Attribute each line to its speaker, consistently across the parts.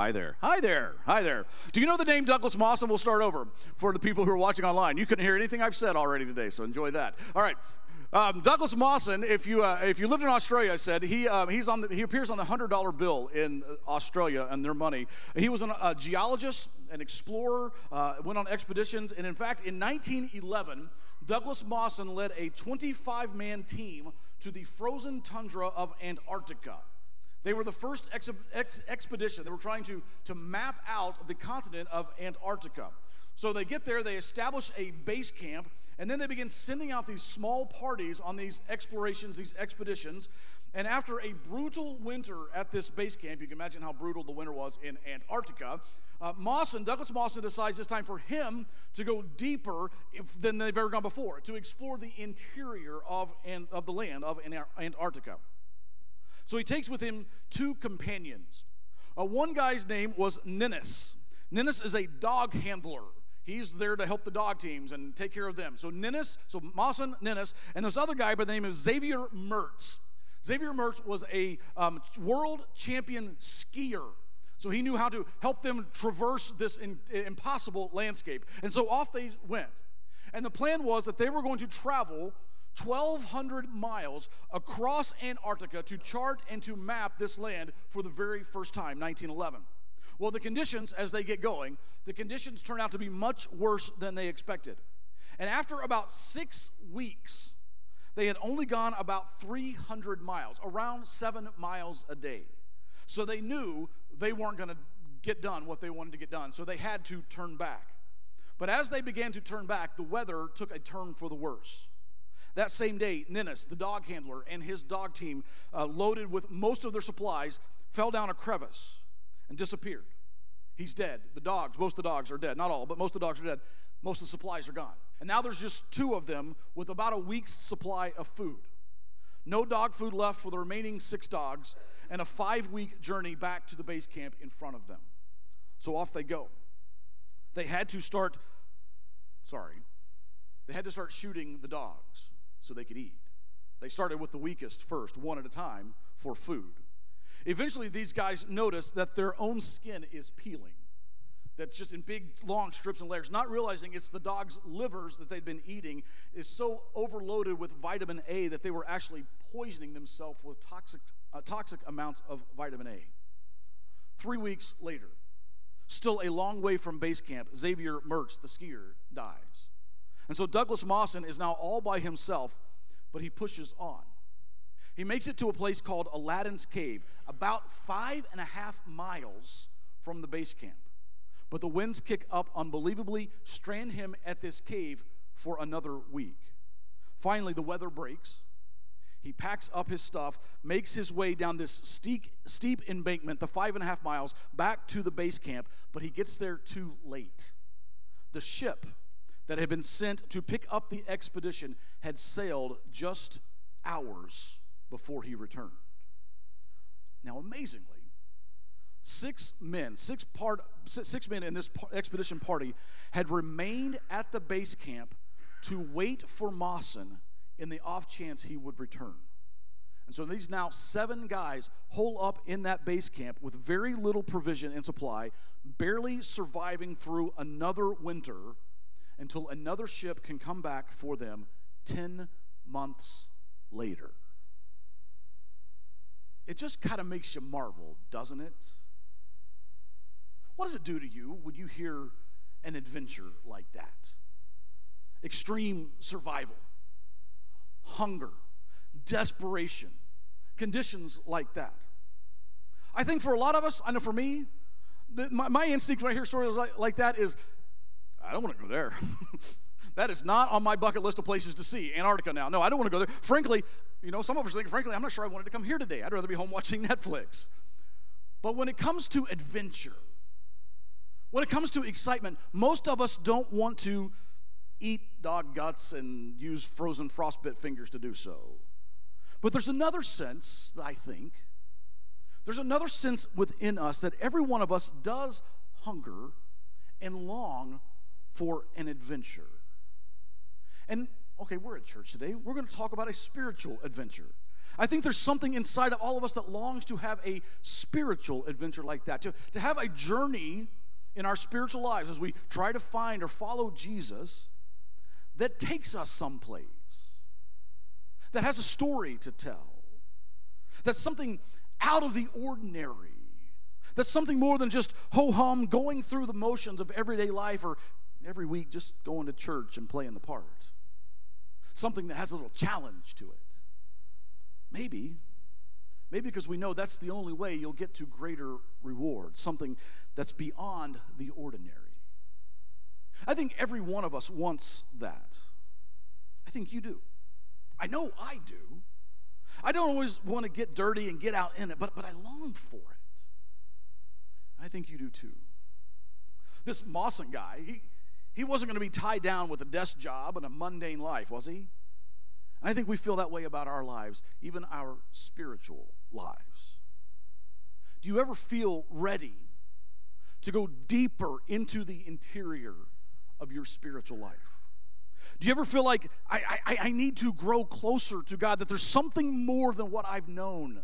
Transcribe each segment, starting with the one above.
Speaker 1: Hi there. Hi there. Hi there. Do you know the name Douglas Mawson? We'll start over for the people who are watching online. You couldn't hear anything I've said already today, so enjoy that. All right. Um, Douglas Mawson, if you uh, if you lived in Australia, I said he um, he's on the, he appears on the hundred dollar bill in uh, Australia and their money. He was an, a geologist, an explorer, uh, went on expeditions, and in fact, in 1911, Douglas Mawson led a 25 man team to the frozen tundra of Antarctica. They were the first ex- ex- expedition. They were trying to, to map out the continent of Antarctica. So they get there, they establish a base camp, and then they begin sending out these small parties on these explorations, these expeditions. And after a brutal winter at this base camp, you can imagine how brutal the winter was in Antarctica, uh, Mawson, Douglas Mawson decides it's time for him to go deeper if, than they've ever gone before, to explore the interior of, and of the land of Antarctica. So he takes with him two companions. Uh, one guy's name was Ninnis. Ninnis is a dog handler. He's there to help the dog teams and take care of them. So Ninnis, so Mawson, Ninnis, and this other guy by the name of Xavier Mertz. Xavier Mertz was a um, world champion skier. So he knew how to help them traverse this in, impossible landscape. And so off they went. And the plan was that they were going to travel 1,200 miles across Antarctica to chart and to map this land for the very first time, 1911. Well, the conditions, as they get going, the conditions turn out to be much worse than they expected. And after about six weeks, they had only gone about 300 miles, around seven miles a day. So they knew they weren't going to get done what they wanted to get done. So they had to turn back. But as they began to turn back, the weather took a turn for the worse. That same day, Ninnis, the dog handler, and his dog team, uh, loaded with most of their supplies, fell down a crevice and disappeared. He's dead. The dogs, most of the dogs are dead. Not all, but most of the dogs are dead. Most of the supplies are gone. And now there's just two of them with about a week's supply of food. No dog food left for the remaining six dogs, and a five week journey back to the base camp in front of them. So off they go. They had to start, sorry, they had to start shooting the dogs so they could eat. They started with the weakest first, one at a time, for food. Eventually, these guys notice that their own skin is peeling. That's just in big, long strips and layers, not realizing it's the dog's livers that they'd been eating is so overloaded with vitamin A that they were actually poisoning themselves with toxic, uh, toxic amounts of vitamin A. Three weeks later, still a long way from base camp, Xavier Mertz, the skier, dies. And so Douglas Mawson is now all by himself, but he pushes on. He makes it to a place called Aladdin's Cave, about five and a half miles from the base camp. But the winds kick up unbelievably, strand him at this cave for another week. Finally, the weather breaks. He packs up his stuff, makes his way down this steep, steep embankment, the five and a half miles, back to the base camp, but he gets there too late. The ship that had been sent to pick up the expedition had sailed just hours before he returned. Now, amazingly, six men, six, part, six men in this expedition party had remained at the base camp to wait for Mawson in the off chance he would return. And so these now seven guys hole up in that base camp with very little provision and supply, barely surviving through another winter until another ship can come back for them 10 months later. It just kind of makes you marvel, doesn't it? What does it do to you when you hear an adventure like that? Extreme survival, hunger, desperation, conditions like that. I think for a lot of us, I know for me, my, my instinct when I hear stories like, like that is I don't want to go there. that is not on my bucket list of places to see. Antarctica now. No, I don't want to go there. Frankly, you know, some of us think, frankly, I'm not sure I wanted to come here today. I'd rather be home watching Netflix. But when it comes to adventure, When it comes to excitement, most of us don't want to eat dog guts and use frozen frostbit fingers to do so. But there's another sense, I think, there's another sense within us that every one of us does hunger and long for an adventure. And okay, we're at church today. We're going to talk about a spiritual adventure. I think there's something inside of all of us that longs to have a spiritual adventure like that, to, to have a journey in our spiritual lives as we try to find or follow Jesus that takes us someplace, that has a story to tell, that's something out of the ordinary. That's something more than just ho hum going through the motions of everyday life or every week just going to church and playing the part. Something that has a little challenge to it. Maybe, maybe because we know that's the only way you'll get to greater reward, something that's beyond the ordinary. I think every one of us wants that. I think you do. I know I do. I don't always want to get dirty and get out in it, but, but I long for it. I think you do too. This Mawson guy, he, he wasn't going to be tied down with a desk job and a mundane life, was he? And I think we feel that way about our lives, even our spiritual lives. Do you ever feel ready to go deeper into the interior of your spiritual life? Do you ever feel like I, I, I need to grow closer to God, that there's something more than what I've known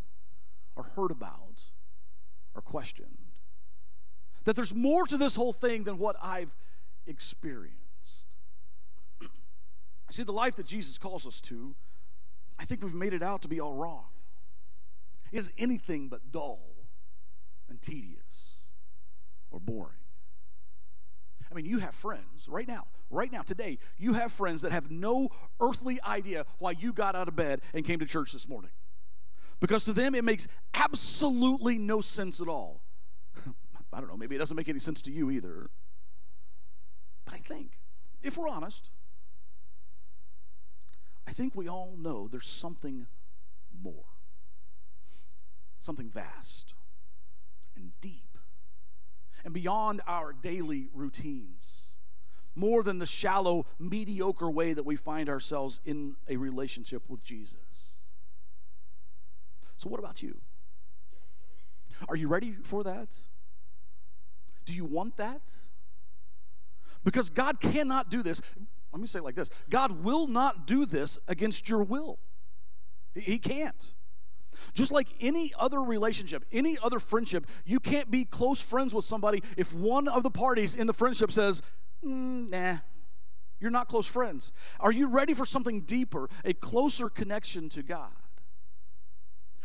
Speaker 1: or heard about or questioned? That there's more to this whole thing than what I've experienced? See, the life that Jesus calls us to, I think we've made it out to be all wrong. It is anything but dull and tedious or boring. I mean, you have friends right now, right now, today, you have friends that have no earthly idea why you got out of bed and came to church this morning. Because to them, it makes absolutely no sense at all. I don't know, maybe it doesn't make any sense to you either. But I think, if we're honest, I think we all know there's something more, something vast and deep and beyond our daily routines, more than the shallow, mediocre way that we find ourselves in a relationship with Jesus. So, what about you? Are you ready for that? Do you want that? Because God cannot do this. Let me say it like this God will not do this against your will. He can't. Just like any other relationship, any other friendship, you can't be close friends with somebody if one of the parties in the friendship says, mm, nah, you're not close friends. Are you ready for something deeper, a closer connection to God?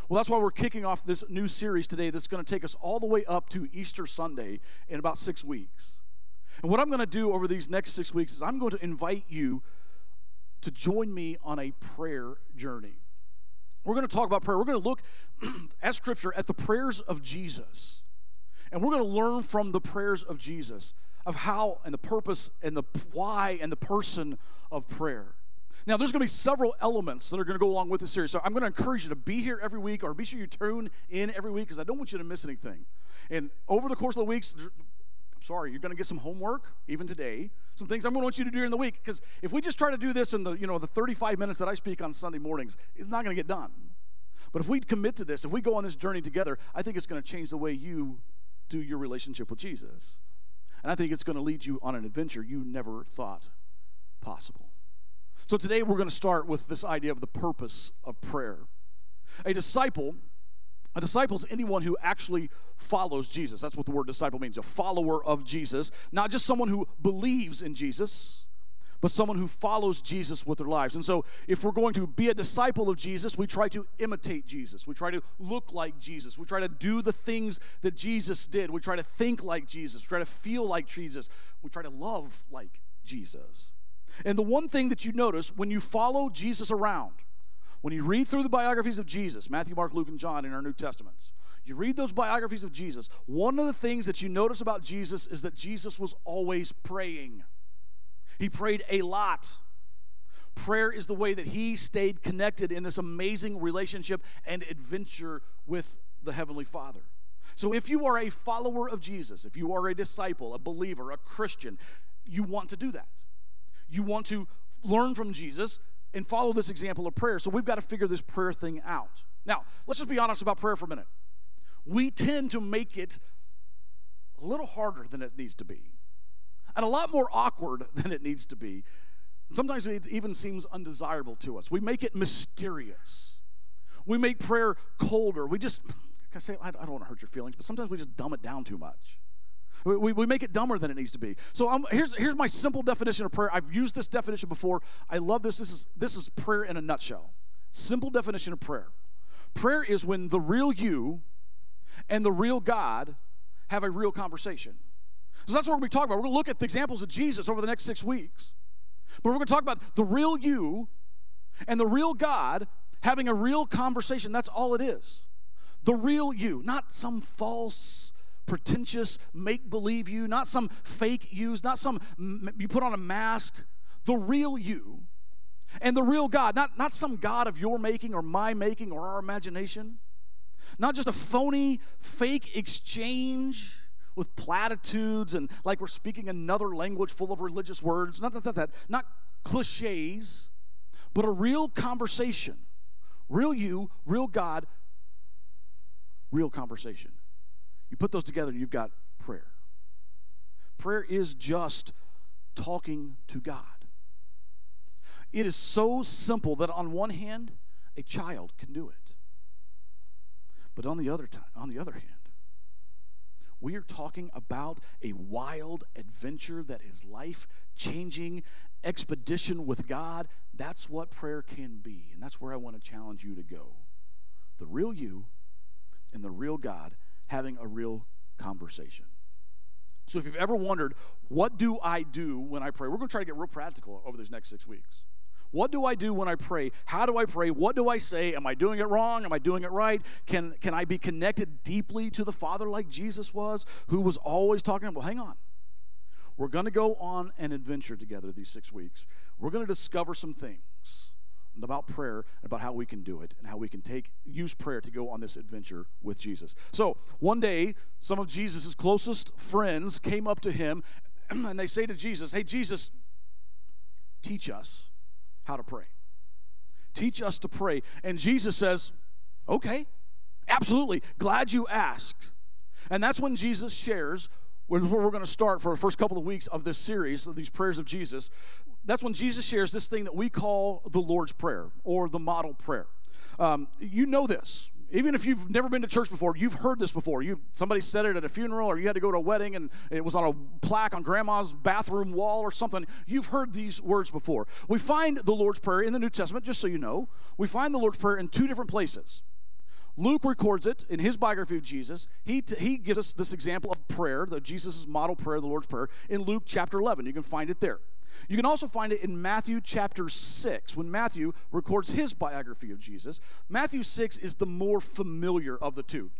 Speaker 1: Well, that's why we're kicking off this new series today that's going to take us all the way up to Easter Sunday in about six weeks. And what I'm going to do over these next six weeks is I'm going to invite you to join me on a prayer journey. We're going to talk about prayer. We're going to look at Scripture at the prayers of Jesus. And we're going to learn from the prayers of Jesus of how and the purpose and the why and the person of prayer. Now, there's going to be several elements that are going to go along with this series. So I'm going to encourage you to be here every week or be sure you tune in every week because I don't want you to miss anything. And over the course of the weeks, Sorry, you're going to get some homework even today. Some things I'm going to want you to do during the week because if we just try to do this in the you know the 35 minutes that I speak on Sunday mornings, it's not going to get done. But if we commit to this, if we go on this journey together, I think it's going to change the way you do your relationship with Jesus. And I think it's going to lead you on an adventure you never thought possible. So today we're going to start with this idea of the purpose of prayer. A disciple a disciple is anyone who actually follows Jesus. That's what the word disciple means a follower of Jesus, not just someone who believes in Jesus, but someone who follows Jesus with their lives. And so, if we're going to be a disciple of Jesus, we try to imitate Jesus. We try to look like Jesus. We try to do the things that Jesus did. We try to think like Jesus. We try to feel like Jesus. We try to love like Jesus. And the one thing that you notice when you follow Jesus around, when you read through the biographies of Jesus, Matthew, Mark, Luke, and John in our New Testaments, you read those biographies of Jesus, one of the things that you notice about Jesus is that Jesus was always praying. He prayed a lot. Prayer is the way that he stayed connected in this amazing relationship and adventure with the Heavenly Father. So if you are a follower of Jesus, if you are a disciple, a believer, a Christian, you want to do that. You want to learn from Jesus and follow this example of prayer. So we've got to figure this prayer thing out. Now, let's just be honest about prayer for a minute. We tend to make it a little harder than it needs to be, and a lot more awkward than it needs to be. Sometimes it even seems undesirable to us. We make it mysterious. We make prayer colder. We just, I say, I don't want to hurt your feelings, but sometimes we just dumb it down too much. We, we, make it dumber than it needs to be. So um, here's, here's my simple definition of prayer. I've used this definition before. I love this. This is, this is prayer in a nutshell. Simple definition of prayer. Prayer is when the real you and the real God have a real conversation. So that's what we're going to be talking about. We're going to look at the examples of Jesus over the next six weeks. But we're going to talk about the real you and the real God having a real conversation. That's all it is. The real you, not some false, pretentious, make believe you, not some fake you, not some you put on a mask. The real you and the real God, not, not some God of your making or my making or our imagination, not just a phony, fake exchange with platitudes and like we're speaking another language full of religious words, not that, that, that not cliches, but a real conversation. Real you, real God, real conversation. You put those together and you've got prayer. Prayer is just talking to God. It is so simple that on one hand, a child can do it. But on the other time, on the other hand, we are talking about a wild adventure that is life changing expedition with God. That's what prayer can be. And that's where I want to challenge you to go. The real you and the real God having a real conversation. So if you've ever wondered, what do I do when I pray? We're going to try to get real practical over these next six weeks. What do I do when I pray? How do I pray? What do I say? Am I doing it wrong? Am I doing it right? Can, can I be connected deeply to the Father like Jesus was, who was always talking? Well, hang on. We're going to go on an adventure together these six weeks. We're going to discover some things about prayer about how we can do it and how we can take use prayer to go on this adventure with Jesus. So, one day, some of Jesus' closest friends came up to him and they say to Jesus, Hey, Jesus, teach us how to pray. Teach us to pray. And Jesus says, Okay, absolutely. Glad you asked. And that's when Jesus shares, where we're going to start for the first couple of weeks of this series of these prayers of Jesus. That's when Jesus shares this thing that we call the Lord's Prayer or the model prayer. Um, you know this. Even if you've never been to church before, you've heard this before. You somebody said it at a funeral, or you had to go to a wedding and it was on a plaque on grandma's bathroom wall or something. You've heard these words before. We find the Lord's Prayer in the New Testament, just so you know. We find the Lord's Prayer in two different places. Luke records it in his biography of Jesus. He, he gives us this example of prayer, the Jesus' model prayer, the Lord's Prayer, in Luke chapter 11. You can find it there. You can also find it in Matthew chapter 6 when Matthew records his biography of Jesus. Matthew 6 is the more familiar of the two.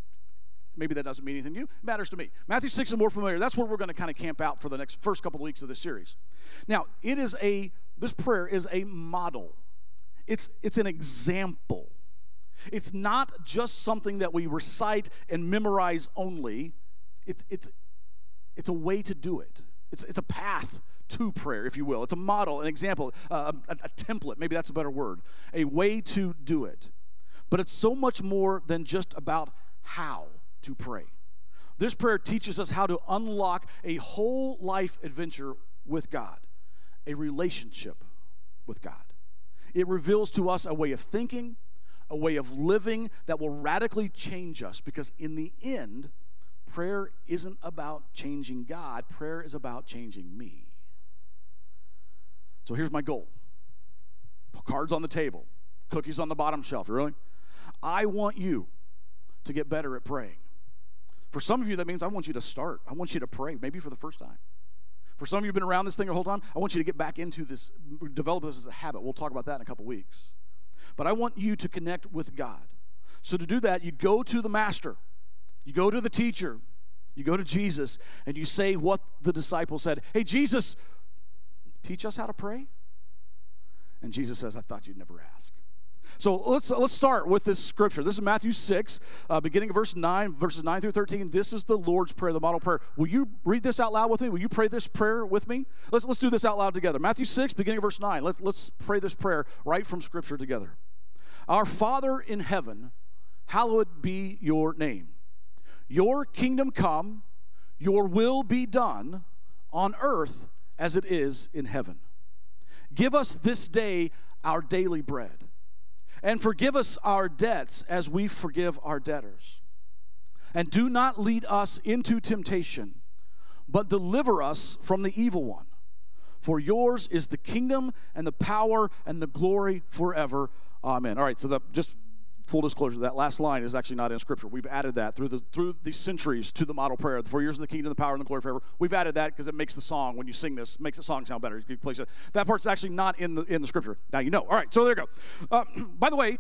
Speaker 1: Maybe that doesn't mean anything to you. It matters to me. Matthew 6 is more familiar. That's where we're going to kind of camp out for the next first couple of weeks of this series. Now, it is a this prayer is a model. It's it's an example. It's not just something that we recite and memorize only. It's it's it's a way to do it. It's it's a path to prayer, if you will. It's a model, an example, uh, a, a template, maybe that's a better word, a way to do it. But it's so much more than just about how to pray. This prayer teaches us how to unlock a whole life adventure with God, a relationship with God. It reveals to us a way of thinking, a way of living that will radically change us because, in the end, prayer isn't about changing God, prayer is about changing me. So here's my goal cards on the table, cookies on the bottom shelf. Really? I want you to get better at praying. For some of you, that means I want you to start. I want you to pray, maybe for the first time. For some of you who've been around this thing the whole time, I want you to get back into this, develop this as a habit. We'll talk about that in a couple weeks. But I want you to connect with God. So to do that, you go to the master, you go to the teacher, you go to Jesus, and you say what the disciple said Hey, Jesus, teach us how to pray? And Jesus says, I thought you'd never ask. So let's let's start with this scripture. This is Matthew six, uh, beginning of verse nine, verses nine through thirteen. This is the Lord's prayer, the model prayer. Will you read this out loud with me? Will you pray this prayer with me? Let's let's do this out loud together. Matthew six, beginning of verse nine. Let's let's pray this prayer right from scripture together. Our Father in heaven, hallowed be your name. Your kingdom come, your will be done on earth as it is in heaven. Give us this day our daily bread, and forgive us our debts as we forgive our debtors. And do not lead us into temptation, but deliver us from the evil one. For yours is the kingdom and the power and the glory forever. Amen. All right, so the, just full disclosure, that last line is actually not in Scripture. We've added that through the through the centuries to the model prayer. The four years of the kingdom, the power, and the glory forever. We've added that because it makes the song when you sing this makes the song sound better. That part's actually not in the in the Scripture. Now you know. All right, so there you go. Uh, by the way,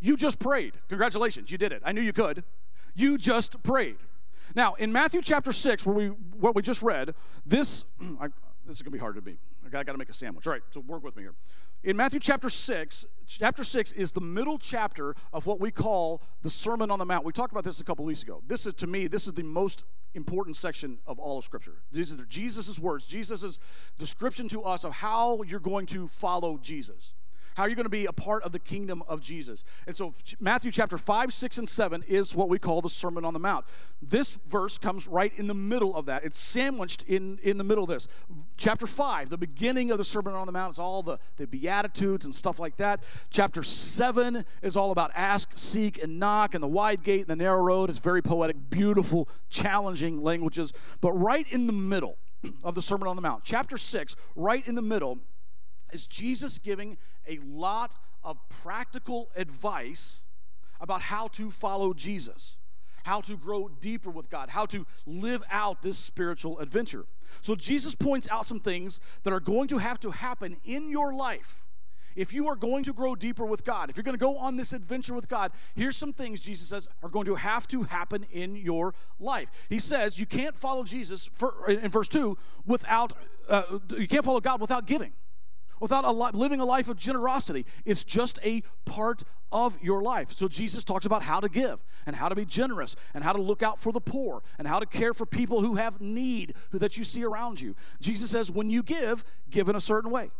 Speaker 1: you just prayed. Congratulations, you did it. I knew you could. You just prayed. Now in Matthew chapter six, where we what we just read, this I, this is gonna be hard to be. I got to make a sandwich. All right, so work with me here. In Matthew chapter 6, chapter 6 is the middle chapter of what we call the Sermon on the Mount. We talked about this a couple weeks ago. This is, to me, this is the most important section of all of Scripture. These are Jesus' words, Jesus' description to us of how you're going to follow Jesus. How are you going to be a part of the kingdom of Jesus? And so, Matthew chapter 5, 6, and 7 is what we call the Sermon on the Mount. This verse comes right in the middle of that. It's sandwiched in, in the middle of this. Chapter 5, the beginning of the Sermon on the Mount, is all the, the Beatitudes and stuff like that. Chapter 7 is all about ask, seek, and knock, and the wide gate and the narrow road. It's very poetic, beautiful, challenging languages. But right in the middle of the Sermon on the Mount, chapter 6, right in the middle, is Jesus giving a lot of practical advice about how to follow Jesus, how to grow deeper with God, how to live out this spiritual adventure. So Jesus points out some things that are going to have to happen in your life. If you are going to grow deeper with God, if you're going to go on this adventure with God, here's some things Jesus says are going to have to happen in your life. He says you can't follow Jesus for, in verse 2 without, uh, you can't follow God without giving without a li- living a life of generosity. It's just a part of your life. So Jesus talks about how to give and how to be generous and how to look out for the poor and how to care for people who have need who, that you see around you. Jesus says, when you give, give in a certain way.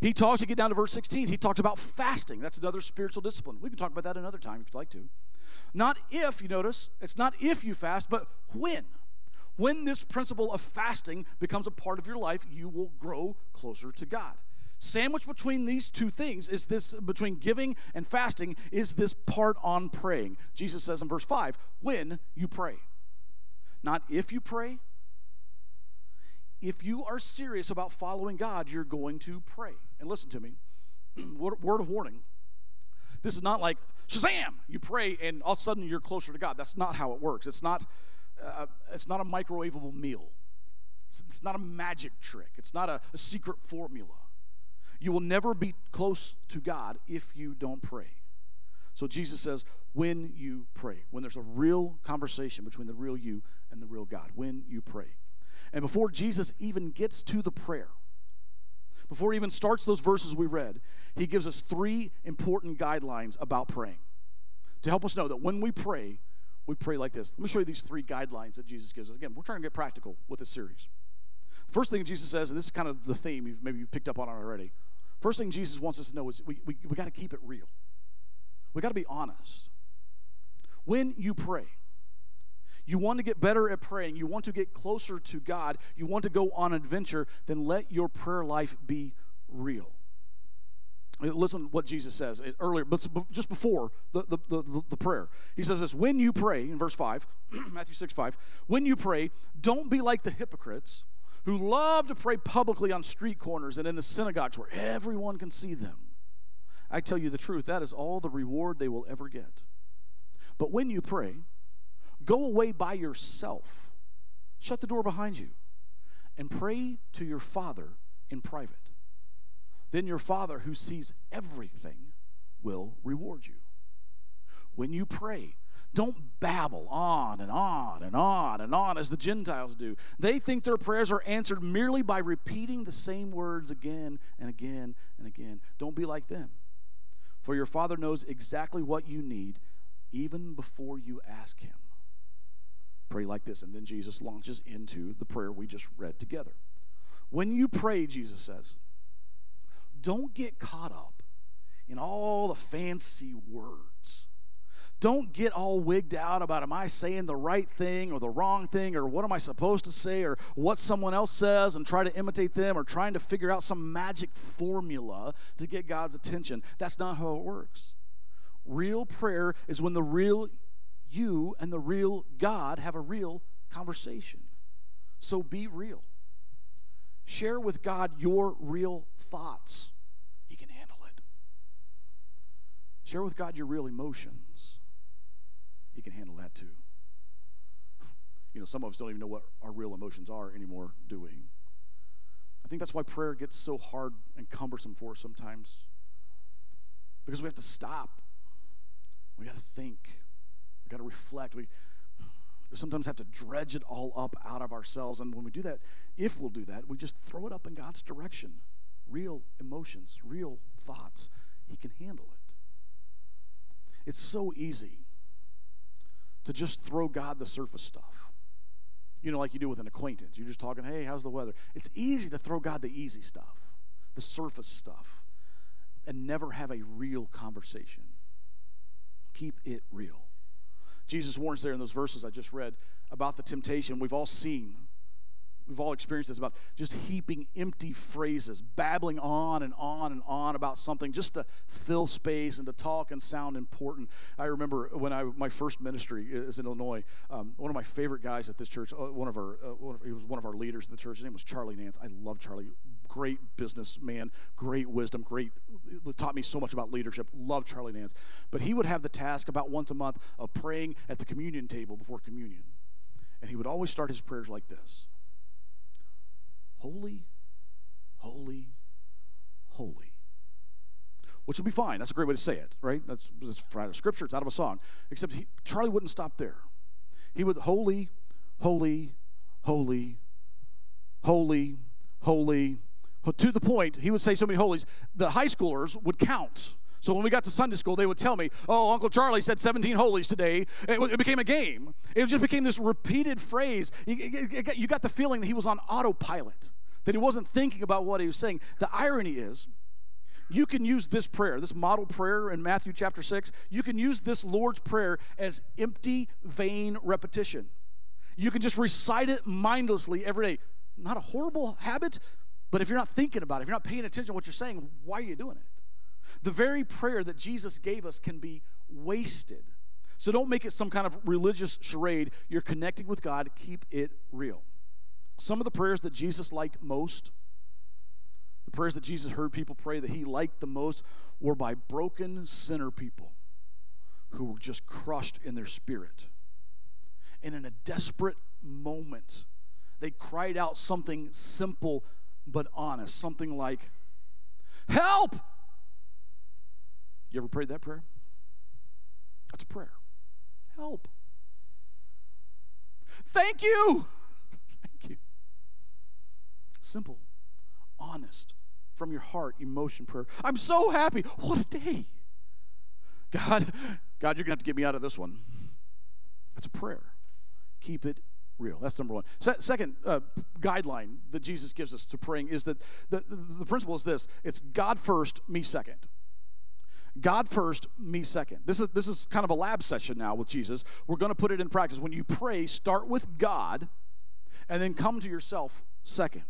Speaker 1: He talks, you get down to verse 16, he talks about fasting. That's another spiritual discipline. We can talk about that another time if you'd like to. Not if, you notice, it's not if you fast, but when. When this principle of fasting becomes a part of your life, you will grow closer to God. Sandwiched between these two things is this, between giving and fasting, is this part on praying. Jesus says in verse 5, when you pray. Not if you pray. If you are serious about following God, you're going to pray. And listen to me, word of warning. This is not like Shazam! You pray and all of a sudden you're closer to God. That's not how it works. It's not, uh, it's not a microwavable meal. It's, not a magic trick. It's not a, a secret formula. You will never be close to God if you don't pray. So Jesus says, when you pray, when there's a real conversation between the real you and the real God, when you pray. And before Jesus even gets to the prayer, before he even starts those verses we read, he gives us three important guidelines about praying to help us know that when we pray, we pray like this. Let me show you these three guidelines that Jesus gives us. Again, we're trying to get practical with this series. First thing Jesus says, and this is kind of the theme, you've, maybe you've picked up on already. First thing Jesus wants us to know is we, we, we got to keep it real. We got to be honest. When you pray, you want to get better at praying, you want to get closer to God, you want to go on adventure, then let your prayer life be real. Listen to what Jesus says eh, earlier, but just before the, the, the, the, prayer. He says this When you pray, in verse 5, Matthew 6 5, when you pray, don't be like the hypocrites who love to pray publicly on street corners and in the synagogues where everyone can see them. I tell you the truth, that is all the reward they will ever get. But when you pray, go away by yourself, shut the door behind you, and pray to your Father in private. Then your Father, who sees everything, will reward you. When you pray, don't babble on and on and on and on as the Gentiles do. They think their prayers are answered merely by repeating the same words again and again and again. Don't be like them. for your Father knows exactly what you need even before you ask Him. Pray like this. And then Jesus launches into the prayer we just read together. When you pray, Jesus says, don't get caught up in all the fancy words. Don't get all wigged out about am I saying the right thing or the wrong thing or what am I supposed to say or what someone else says and try to imitate them or trying to figure out some magic formula to get God's attention. That's not how it works. Real prayer is when the real you and the real God have a real conversation. So be real. Share with God your real thoughts. He can handle it. Share with God your real emotions. He can handle that too. You know, some of us don't even know what our real emotions are anymore, do we? I think that's why prayer gets so hard and cumbersome for us sometimes. Because we have to stop. We got to think. We got to reflect. We, we sometimes have to dredge it all up out of ourselves. And when we do that, if we'll do that, we just throw it up in God's direction. Real emotions, real thoughts. He can handle it. It's so easy to just throw God the surface stuff. You know, like you do with an acquaintance. You're just talking, hey, how's the weather? It's easy to throw God the easy stuff, the surface stuff, and never have a real conversation. Keep it real. Jesus warns there in those verses I just read about the temptation we've all seen. We've all experienced this about just heaping empty phrases, babbling on and on and on about something just to fill space and to talk and sound important. I remember when I my first ministry is in Illinois. Um, one of my favorite guys at this church, uh, one of our uh, one of, he was one of our leaders at the church. His name was Charlie Nance. I love Charlie. Great businessman, great wisdom, great taught me so much about leadership. Love Charlie Nance. But he would have the task about once a month of praying at the communion table before communion. And he would always start his prayers like this Holy, holy, holy. Which would be fine. That's a great way to say it, right? That's, that's out of scripture, it's out of a song. Except he, Charlie wouldn't stop there. He would, holy, holy, holy, holy, holy, to the point, he would say so many holies, the high schoolers would count. So when we got to Sunday school, they would tell me, "Oh, Uncle Charlie said 17 holies today." It, it became a game. It just became this repeated phrase. You, you got the feeling that he was on autopilot, that he wasn't thinking about what he was saying. The irony is, you can use this prayer, this model prayer in Matthew chapter 6, you can use this Lord's Prayer as empty, vain repetition. You can just recite it mindlessly every day. Not a horrible habit, but if you're not thinking about it, if you're not paying attention to what you're saying, why are you doing it? The very prayer that Jesus gave us can be wasted. So don't make it some kind of religious charade. You're connecting with God, keep it real. Some of the prayers that Jesus liked most, the prayers that Jesus heard people pray that he liked the most, were by broken sinner people who were just crushed in their spirit. And in a desperate moment, they cried out something simple but honest, something like, Help! You ever prayed that prayer? That's a prayer. Help. Thank you. Thank you. Simple, honest, from your heart, emotion prayer. I'm so happy. What a day. God, God, you're going to have to get me out of this one. That's a prayer. Keep it real. That's number one. Se- second uh, guideline that Jesus gives us to praying is that the, the, the principle is this it's God first, me second. God first, me second. This is this is kind of a lab session now with Jesus. We're going to put it in practice. When you pray, start with God and then come to yourself second.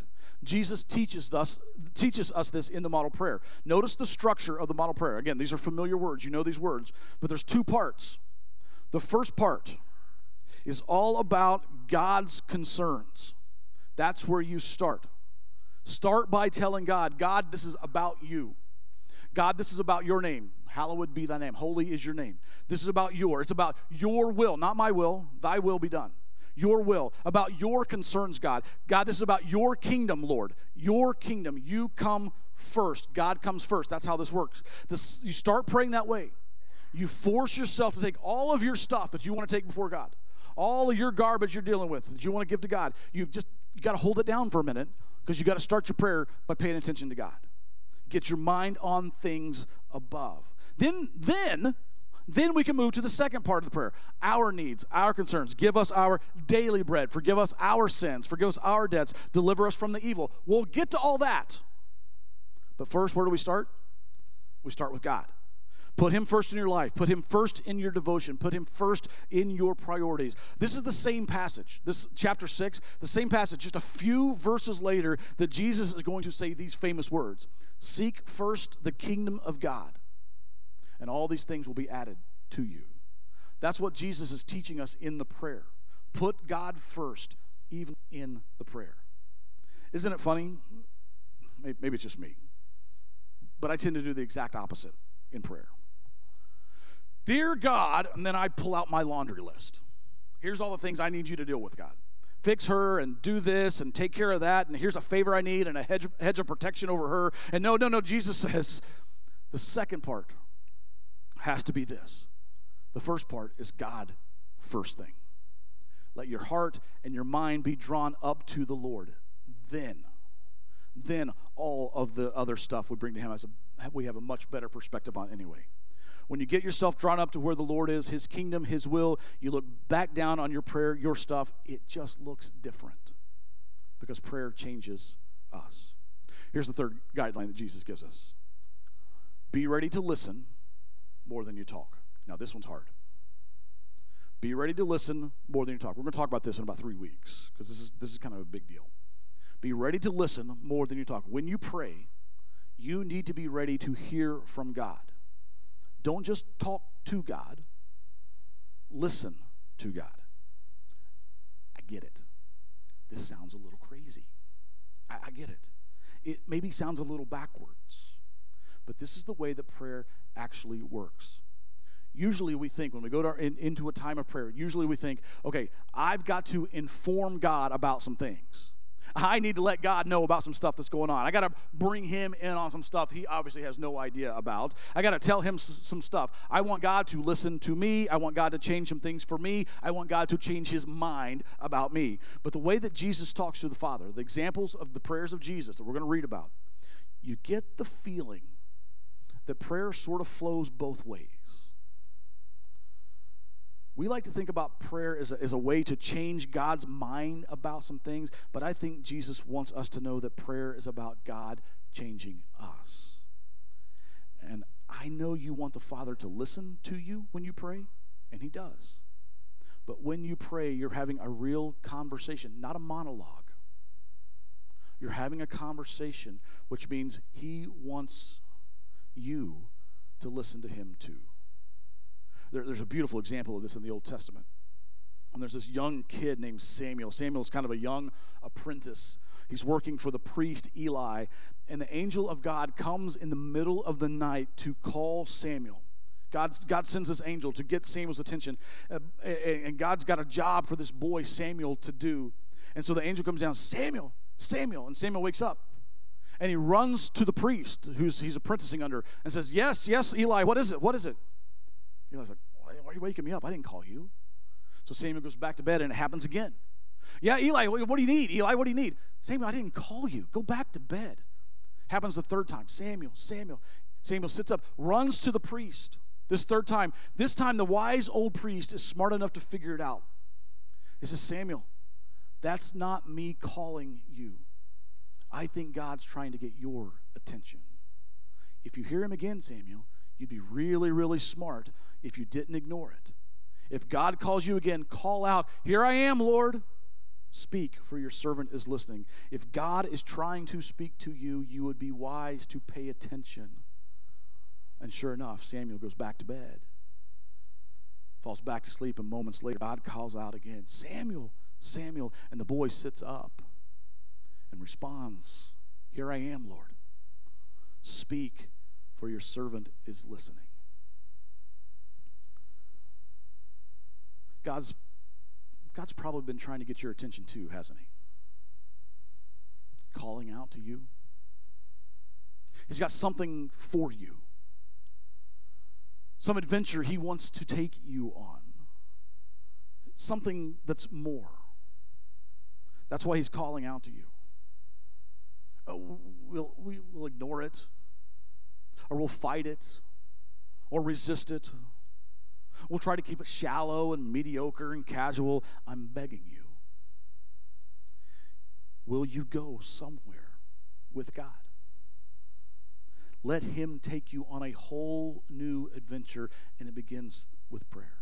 Speaker 1: Jesus teaches us teaches us this in the model prayer. Notice the structure of the model prayer. Again, these are familiar words. You know these words, but there's two parts. The first part is all about God's concerns. That's where you start. Start by telling God, God, this is about you. God, this is about your name. Hallowed be thy name. Holy is your name. This is about your. It's about your will, not my will. Thy will be done. Your will, about your concerns, God. God, this is about your kingdom, Lord. Your kingdom. You come first. God comes first. That's how this works. This, you start praying that way. You force yourself to take all of your stuff that you want to take before God all of your garbage you're dealing with that you want to give to God, you just you got to hold it down for a minute because you got to start your prayer by paying attention to God. Get your mind on things above. Then, then, then we can move to the second part of the prayer our needs, our concerns. Give us our daily bread. Forgive us our sins. Forgive us our debts. Deliver us from the evil. We'll get to all that. But first, where do we start? We start with God. Put him first in your life. Put him first in your devotion. Put him first in your priorities. This is the same passage, this chapter 6, the same passage, just a few verses later, that Jesus is going to say these famous words Seek first the kingdom of God, and all these things will be added to you. That's what Jesus is teaching us in the prayer. Put God first, even in the prayer. Isn't it funny? Maybe it's just me, but I tend to do the exact opposite in prayer. Dear God, and then I pull out my laundry list. Here's all the things I need you to deal with, God. Fix her and do this and take care of that. And here's a favor I need and a hedge, hedge of protection over her. And no, no, no, Jesus says the second part has to be this. The first part is God first thing. Let your heart and your mind be drawn up to the Lord. Then, then all of the other stuff we bring to Him as a, we have a much better perspective on anyway. When you get yourself drawn up to where the Lord is, His kingdom, His will, you look back down on your prayer, your stuff, it just looks different because prayer changes us. Here's the third guideline that Jesus gives us be ready to listen more than you talk. Now, this one's hard. Be ready to listen more than you talk. We're going to talk about this in about three weeks because this is, this is kind of a big deal. Be ready to listen more than you talk. When you pray, you need to be ready to hear from God. Don't just talk to God, listen to God. I get it. This sounds a little crazy. I, I get it. It maybe sounds a little backwards, but this is the way that prayer actually works. Usually, we think when we go our, in, into a time of prayer, usually we think, okay, I've got to inform God about some things. I need to let God know about some stuff that's going on. I got to bring him in on some stuff he obviously has no idea about. I got to tell him s- some stuff. I want God to listen to me. I want God to change some things for me. I want God to change his mind about me. But the way that Jesus talks to the Father, the examples of the prayers of Jesus that we're going to read about, you get the feeling that prayer sort of flows both ways. We like to think about prayer as a, as a way to change God's mind about some things, but I think Jesus wants us to know that prayer is about God changing us. And I know you want the Father to listen to you when you pray, and He does. But when you pray, you're having a real conversation, not a monologue. You're having a conversation, which means He wants you to listen to Him too. There, there's a beautiful example of this in the Old Testament. And there's this young kid named Samuel. Samuel's kind of a young apprentice. He's working for the priest Eli, and the angel of God comes in the middle of the night to call Samuel. God's, God sends this angel to get Samuel's attention, uh, and God's got a job for this boy Samuel to do. And so the angel comes down, Samuel, Samuel, and Samuel wakes up. And he runs to the priest who's he's apprenticing under and says, Yes, yes, Eli, what is it? What is it? Eli's like, why are you waking me up? I didn't call you. So Samuel goes back to bed and it happens again. Yeah, Eli, what do you need? Eli, what do you need? Samuel, I didn't call you. Go back to bed. Happens the third time. Samuel, Samuel. Samuel sits up, runs to the priest. This third time. This time, the wise old priest is smart enough to figure it out. He says, Samuel, that's not me calling you. I think God's trying to get your attention. If you hear him again, Samuel, you'd be really, really smart if you didn't ignore it. If God calls you again, call out, Here I am, Lord. Speak, for your servant is listening. If God is trying to speak to you, you would be wise to pay attention. And sure enough, Samuel goes back to bed, falls back to sleep, and moments later, God calls out again, Samuel, Samuel. And the boy sits up and responds, Here I am, Lord. Speak, for your servant is listening. God's, God's probably been trying to get your attention too, hasn't he? Calling out to you. He's got something for you, some adventure he wants to take you on, something that's more. That's why he's calling out to you. Uh, we'll, we will ignore it, or we'll fight it, or resist it. We'll try to keep it shallow and mediocre and casual. I'm begging you. Will you go somewhere with God? Let Him take you on a whole new adventure, and it begins with prayer.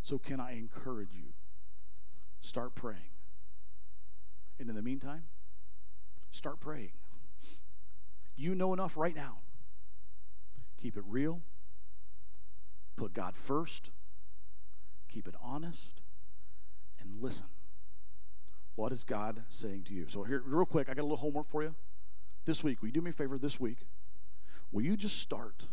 Speaker 1: So, can I encourage you? Start praying. And in the meantime, start praying. You know enough right now. Keep it real. Put God first. Keep it honest. And listen. What is God saying to you? So, here, real quick, I got a little homework for you. This week, will you do me a favor this week? Will you just start?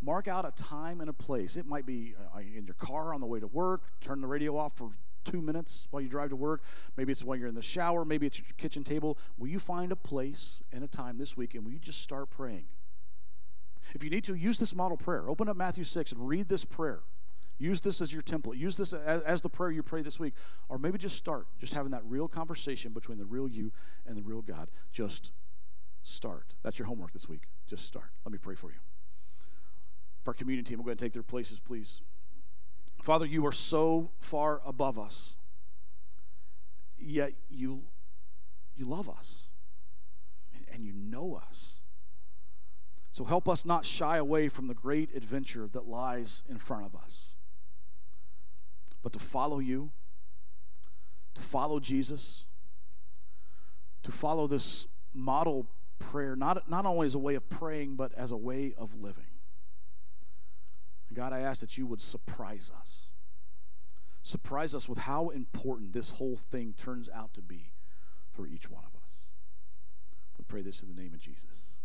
Speaker 1: Mark out a time and a place. It might be uh, in your car on the way to work. Turn the radio off for two minutes while you drive to work. Maybe it's while you're in the shower. Maybe it's at your kitchen table. Will you find a place and a time this week and will you just start praying? If you need to, use this model prayer. Open up Matthew 6 and read this prayer. Use this as your template. Use this as, the prayer you pray this week. Or maybe just start just having that real conversation between the real you and the real God. Just start. That's your homework this week. Just start. Let me pray for you. For our community team, we're going to take their places, please. Father, you are so far above us, yet you, you love us and, you know us. So help us not shy away from the great adventure that lies in front of us, but to follow you, to follow Jesus, to follow this model prayer, not, not only as a way of praying, but as a way of living. God, I ask that you would surprise us. Surprise us with how important this whole thing turns out to be for each one of us. We pray this in the name of Jesus.